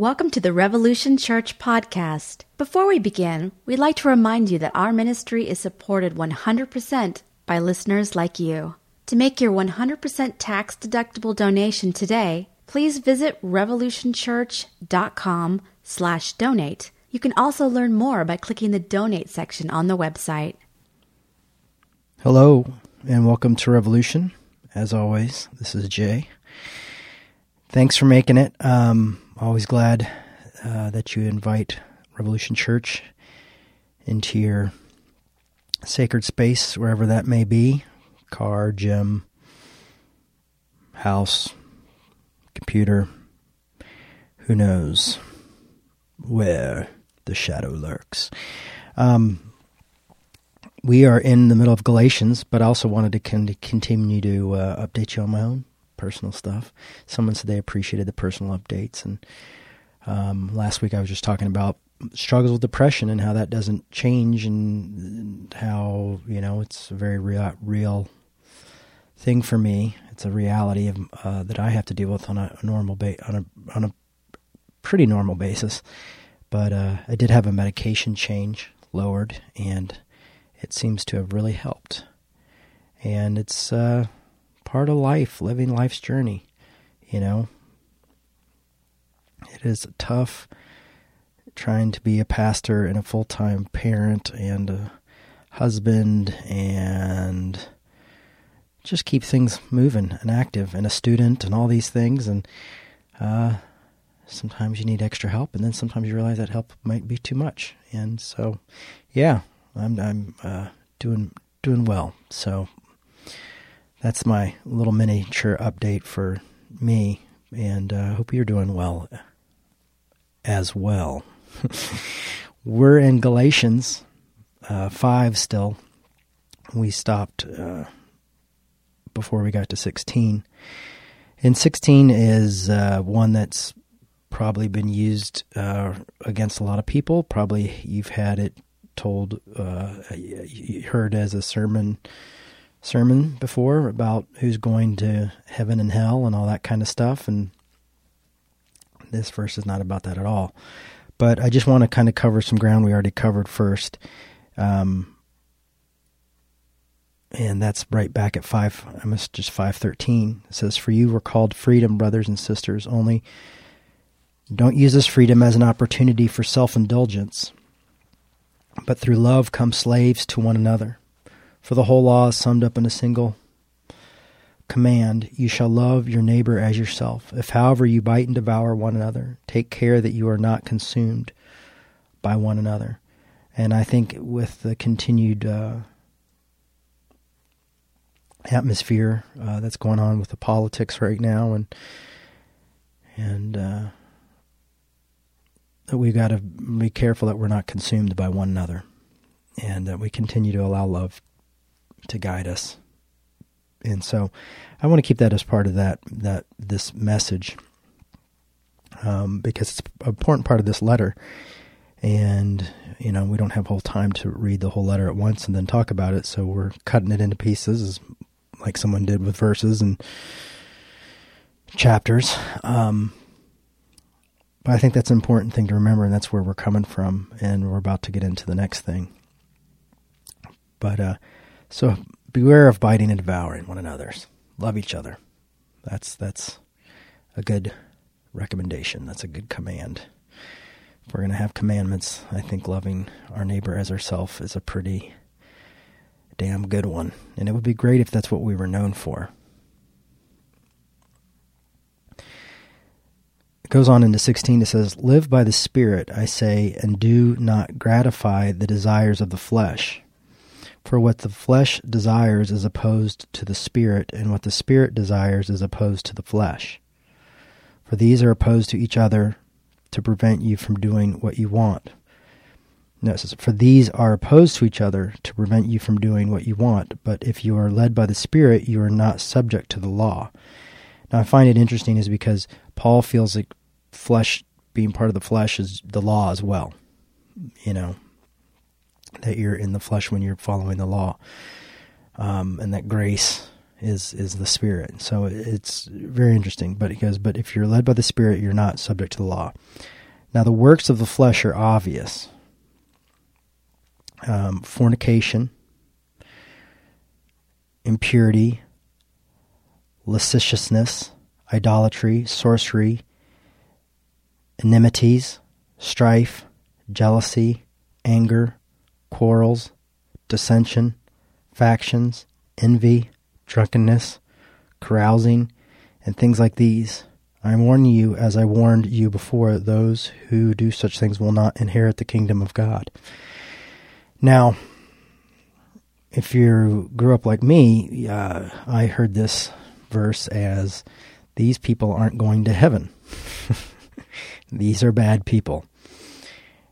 Welcome to the Revolution Church podcast. Before we begin, we'd like to remind you that our ministry is supported 100% by listeners like you. To make your 100% tax deductible donation today, please visit revolutionchurch.com slash donate. You can also learn more by clicking the donate section on the website. Hello, and welcome to Revolution. As always, this is Jay. Thanks for making it. Um, always glad uh, that you invite Revolution Church into your sacred space, wherever that may be car, gym, house, computer. Who knows where the shadow lurks? Um, we are in the middle of Galatians, but I also wanted to con- continue to uh, update you on my own personal stuff. Someone said they appreciated the personal updates, and um, last week I was just talking about struggles with depression and how that doesn't change, and how you know it's a very real, real thing for me. It's a reality of, uh, that I have to deal with on a, normal ba- on a on a pretty normal basis. But uh, I did have a medication change lowered, and it seems to have really helped. And it's uh, part of life, living life's journey. You know, it is tough trying to be a pastor and a full time parent and a husband and just keep things moving and active and a student and all these things and uh, sometimes you need extra help and then sometimes you realize that help might be too much and so yeah i'm i'm uh, doing doing well so that's my little miniature update for me and i uh, hope you're doing well as well we're in galatians uh, 5 still we stopped uh, before we got to 16. And 16 is uh, one that's probably been used uh, against a lot of people. Probably you've had it told, uh, heard as a sermon sermon before about who's going to heaven and hell and all that kind of stuff. And this verse is not about that at all. But I just want to kind of cover some ground we already covered first. Um, and that's right back at five. I must just five thirteen. It says, "For you were called freedom, brothers and sisters. Only don't use this freedom as an opportunity for self indulgence, but through love come slaves to one another. For the whole law is summed up in a single command: You shall love your neighbor as yourself. If, however, you bite and devour one another, take care that you are not consumed by one another." And I think with the continued uh, atmosphere uh, that's going on with the politics right now, and and uh, that we've got to be careful that we're not consumed by one another, and that we continue to allow love to guide us. And so, I want to keep that as part of that that this message, um, because it's an important part of this letter. And you know, we don't have whole time to read the whole letter at once and then talk about it, so we're cutting it into pieces like someone did with verses and chapters. Um, but I think that's an important thing to remember, and that's where we're coming from, and we're about to get into the next thing. But uh, so beware of biting and devouring one another's. Love each other. That's that's a good recommendation. That's a good command. If we're going to have commandments, I think loving our neighbor as ourselves is a pretty damn good one. And it would be great if that's what we were known for. It goes on into 16. It says, Live by the Spirit, I say, and do not gratify the desires of the flesh. For what the flesh desires is opposed to the Spirit, and what the Spirit desires is opposed to the flesh. For these are opposed to each other to prevent you from doing what you want. No, says, For these are opposed to each other to prevent you from doing what you want, but if you are led by the Spirit, you are not subject to the law. Now, I find it interesting is because Paul feels like flesh, being part of the flesh, is the law as well. You know, that you're in the flesh when you're following the law, um, and that grace is is the Spirit. So it's very interesting. But he goes, but if you're led by the Spirit, you're not subject to the law. Now the works of the flesh are obvious: um, fornication, impurity, lasciviousness, idolatry, sorcery, enmities, strife, jealousy, anger, quarrels, dissension, factions, envy, drunkenness, carousing, and things like these. I warn you, as I warned you before, those who do such things will not inherit the kingdom of God. Now, if you grew up like me, uh, I heard this verse as these people aren't going to heaven. these are bad people.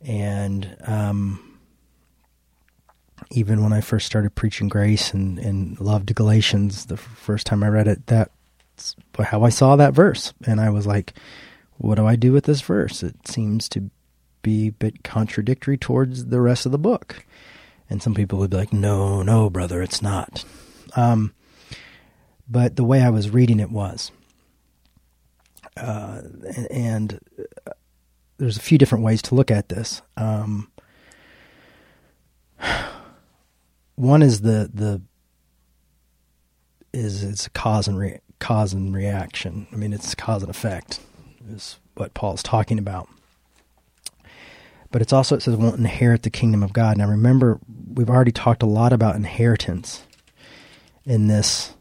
And um, even when I first started preaching grace and, and loved Galatians, the first time I read it, that's how I saw that verse. And I was like, what do I do with this verse? It seems to be a bit contradictory towards the rest of the book. And some people would be like, no, no, brother, it's not. Um, but the way I was reading it was. Uh, and uh, there's a few different ways to look at this. Um, one is the the is it's cause and re- cause and reaction. I mean, it's cause and effect is what Paul's talking about but it's also it says won't inherit the kingdom of God. Now remember, we've already talked a lot about inheritance in this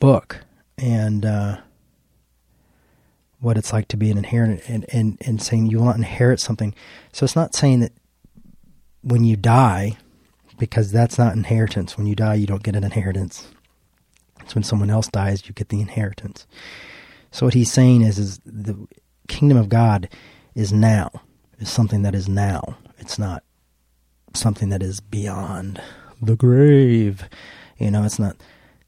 book and uh, what it's like to be an inheritor and, and, and saying you will not inherit something. So it's not saying that when you die, because that's not inheritance. When you die, you don't get an inheritance. It's when someone else dies, you get the inheritance. So what he's saying is, is the kingdom of God is now is something that is now. It's not something that is beyond the grave. You know, it's not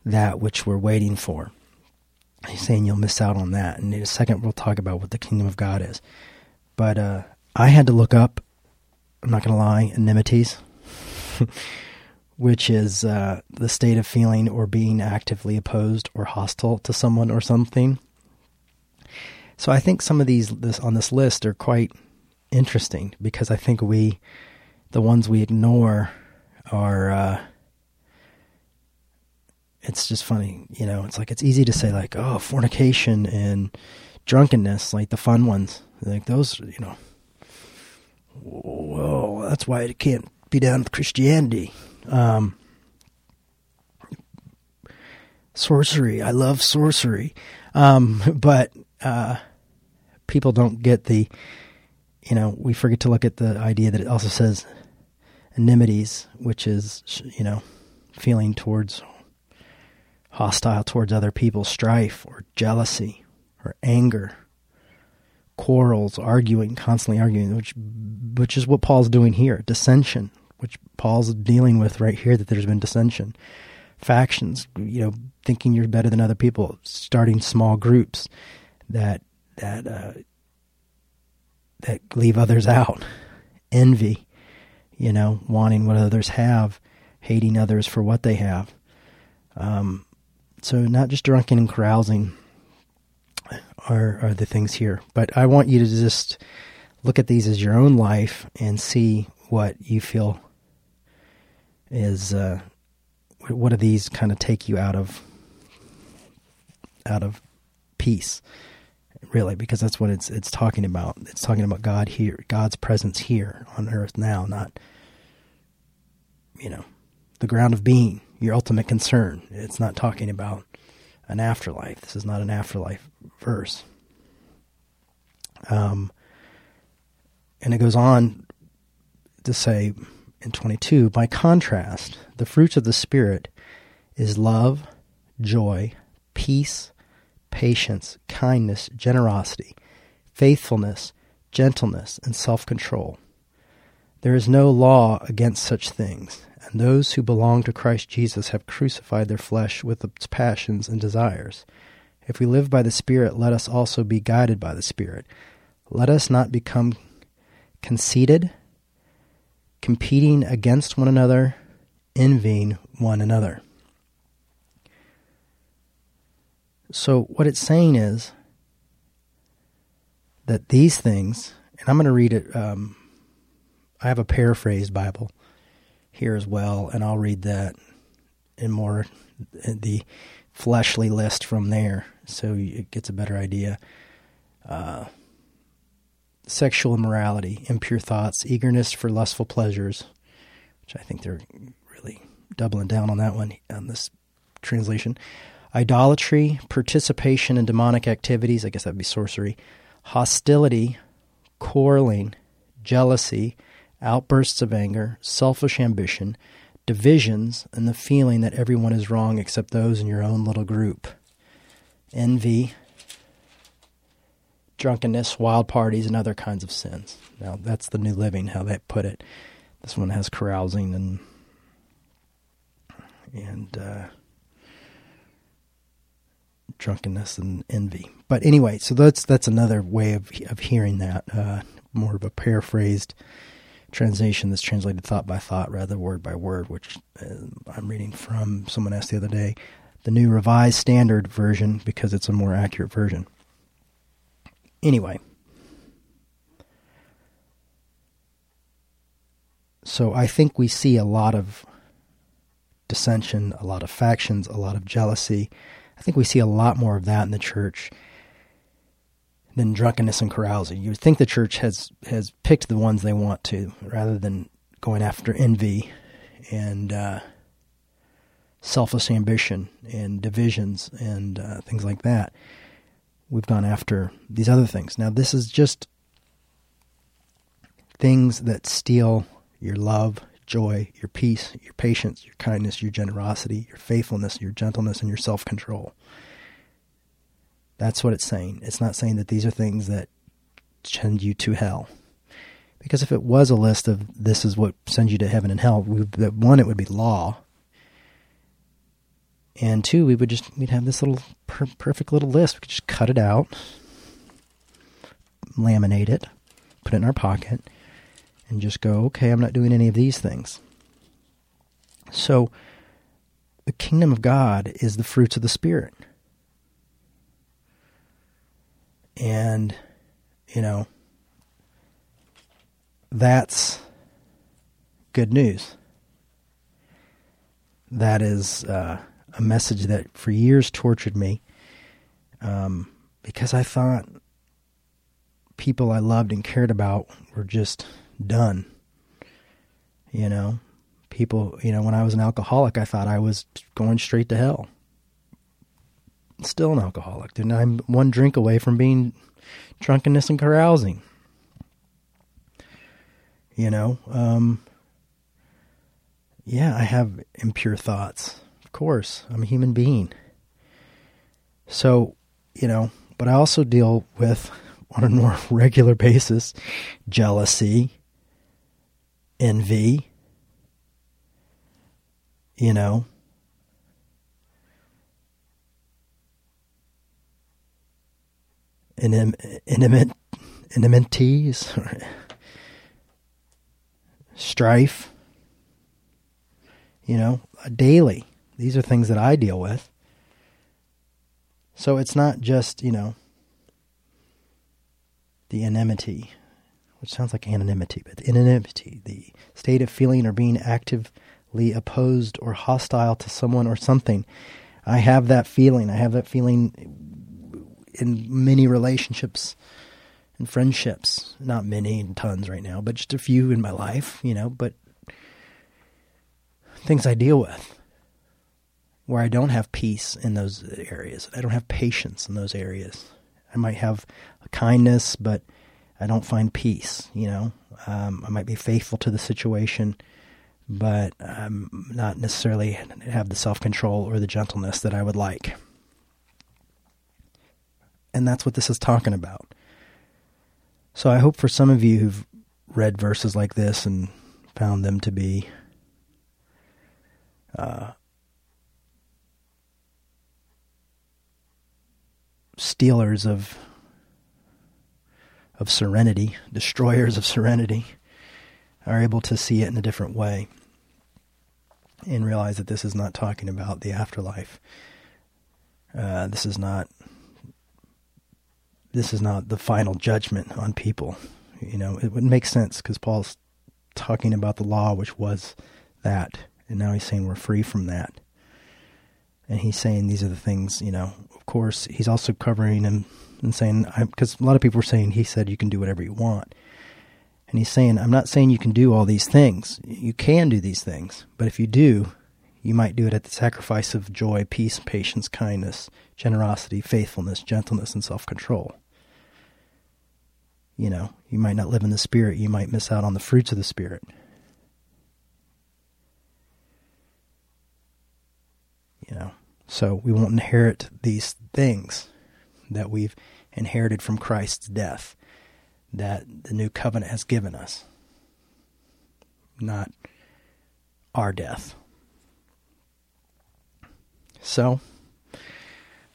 that which we're waiting for. He's saying you'll miss out on that. And in a second, we'll talk about what the kingdom of God is. But uh, I had to look up, I'm not going to lie, enmities, which is uh, the state of feeling or being actively opposed or hostile to someone or something. So I think some of these this on this list are quite interesting because I think we, the ones we ignore, are. Uh, it's just funny, you know. It's like it's easy to say like, oh, fornication and drunkenness, like the fun ones, like those, you know. Whoa, that's why it can't be done with Christianity. Um, sorcery, I love sorcery, um, but uh, people don't get the you know, we forget to look at the idea that it also says enmities, which is, you know, feeling towards hostile towards other people, strife or jealousy or anger, quarrels, arguing, constantly arguing, which which is what Paul's doing here, dissension, which Paul's dealing with right here that there's been dissension. Factions, you know, thinking you're better than other people, starting small groups that that uh, that leave others out. Envy, you know, wanting what others have, hating others for what they have. Um, so not just drunken and carousing are are the things here, but I want you to just look at these as your own life and see what you feel is uh, what do these kind of take you out of out of peace really, because that's what it's it's talking about. It's talking about God here, God's presence here on earth now, not you know, the ground of being, your ultimate concern. It's not talking about an afterlife. This is not an afterlife verse. Um, and it goes on to say in 22, by contrast, the fruits of the Spirit is love, joy, peace, patience, kindness, generosity, faithfulness, gentleness, and self control. There is no law against such things, and those who belong to Christ Jesus have crucified their flesh with its passions and desires. If we live by the Spirit, let us also be guided by the Spirit. Let us not become conceited, competing against one another, envying one another. So, what it's saying is that these things, and I'm going to read it, um, I have a paraphrased Bible here as well, and I'll read that in more the fleshly list from there so it gets a better idea. Uh, sexual immorality, impure thoughts, eagerness for lustful pleasures, which I think they're really doubling down on that one on this translation. Idolatry, participation in demonic activities, I guess that'd be sorcery, hostility, quarreling, jealousy, outbursts of anger, selfish ambition, divisions, and the feeling that everyone is wrong except those in your own little group. Envy, drunkenness, wild parties, and other kinds of sins. Now, that's the New Living, how they put it. This one has carousing and and uh, drunkenness and envy. But anyway, so that's that's another way of of hearing that. Uh, more of a paraphrased translation that's translated thought by thought rather word by word, which uh, I'm reading from someone asked the other day, the new Revised Standard Version because it's a more accurate version. Anyway, so I think we see a lot of dissension, a lot of factions, a lot of jealousy. I think we see a lot more of that in the church than drunkenness and carousing. You would think the church has has picked the ones they want to, rather than going after envy and uh, selfish ambition and divisions and uh, things like that. We've gone after these other things. Now, this is just things that steal your love, joy, your peace, your patience, your kindness, your generosity, your faithfulness, your gentleness, and your self control. That's what it's saying. It's not saying that these are things that send you to hell. Because if it was a list of this is what sends you to heaven and hell, we, one, it would be law. And two, we would just, we'd have this little per- perfect little list. We could just cut it out, laminate it, put it in our pocket, and just go, okay, I'm not doing any of these things. So, the kingdom of God is the fruits of the Spirit. And, you know, that's good news. That is uh, a message that for years tortured me um, because I thought people I loved and cared about were just done. You know, people, you know, when I was an alcoholic, I thought I was going straight to hell still an alcoholic. And I'm one drink away from being drunkenness and carousing. You know, um, yeah, I have impure thoughts. Of course, I'm a human being. So, you know, but I also deal with on a more regular basis jealousy, envy, you know, intimate, inimities, strife, you know, daily. These are things that I deal with. So it's not just, you know, the enmity, which sounds like anonymity, but the anonymity, the state of feeling or being actively opposed or hostile to someone or something. I have that feeling. I have that feeling in many relationships and friendships. Not many, and tons right now, but just a few in my life, you know, but things I deal with where I don't have peace in those areas. I don't have patience in those areas. I might have kindness, but I don't find peace, you know. Um, I might be faithful to the situation, but I'm not necessarily have the self control or the gentleness that I would like. And that's what this is talking about. So I hope for some of you who've read verses like this and found them to be uh, stealers of of serenity, destroyers of serenity, are able to see it in a different way and realize that this is not talking about the afterlife Uh, this is not this is not the final judgment on people. You know, it would make sense because Paul's talking about the law, which was that, and now he's saying we're free from that. And he's saying these are the things, you know. Of course, he's also covering and, and saying, because a lot of people were saying he said you can do whatever you want. And he's saying, I'm not saying you can do all these things. You can do these things. But if you do, you might do it at the sacrifice of joy, peace, patience, kindness, generosity, faithfulness, gentleness, and self control. You know, you might not live in the Spirit, you might miss out on the fruits of the Spirit. You know, so we won't inherit these things that we've inherited from Christ's death that the new covenant has given us, not our death. So,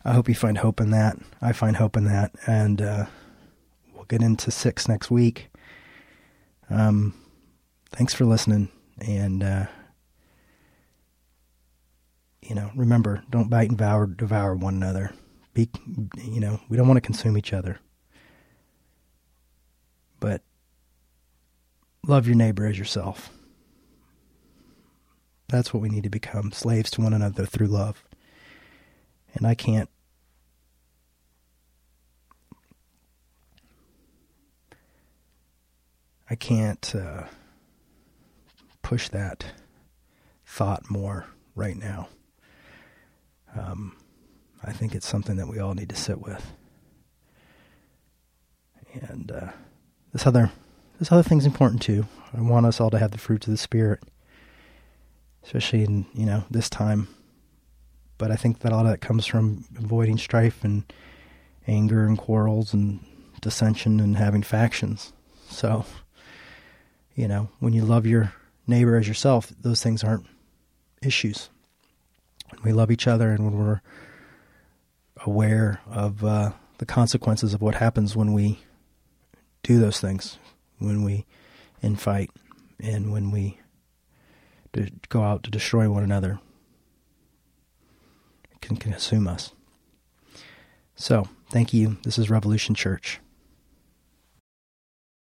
I hope you find hope in that. I find hope in that, and uh, we'll get into six next week. Um, thanks for listening, and uh, you know, remember, don't bite and devour, devour one another. Be, you know, we don't want to consume each other. But love your neighbor as yourself. That's what we need to become slaves to one another through love. And I can't I can't uh, push that thought more right now. Um, I think it's something that we all need to sit with. And uh, this other this other thing's important too. I want us all to have the fruits of the spirit, especially in you know this time. But I think that a lot of that comes from avoiding strife and anger and quarrels and dissension and having factions. So, you know, when you love your neighbor as yourself, those things aren't issues. We love each other and when we're aware of uh, the consequences of what happens when we do those things when we infight and when we go out to destroy one another. It can consume us. So, thank you. This is Revolution Church.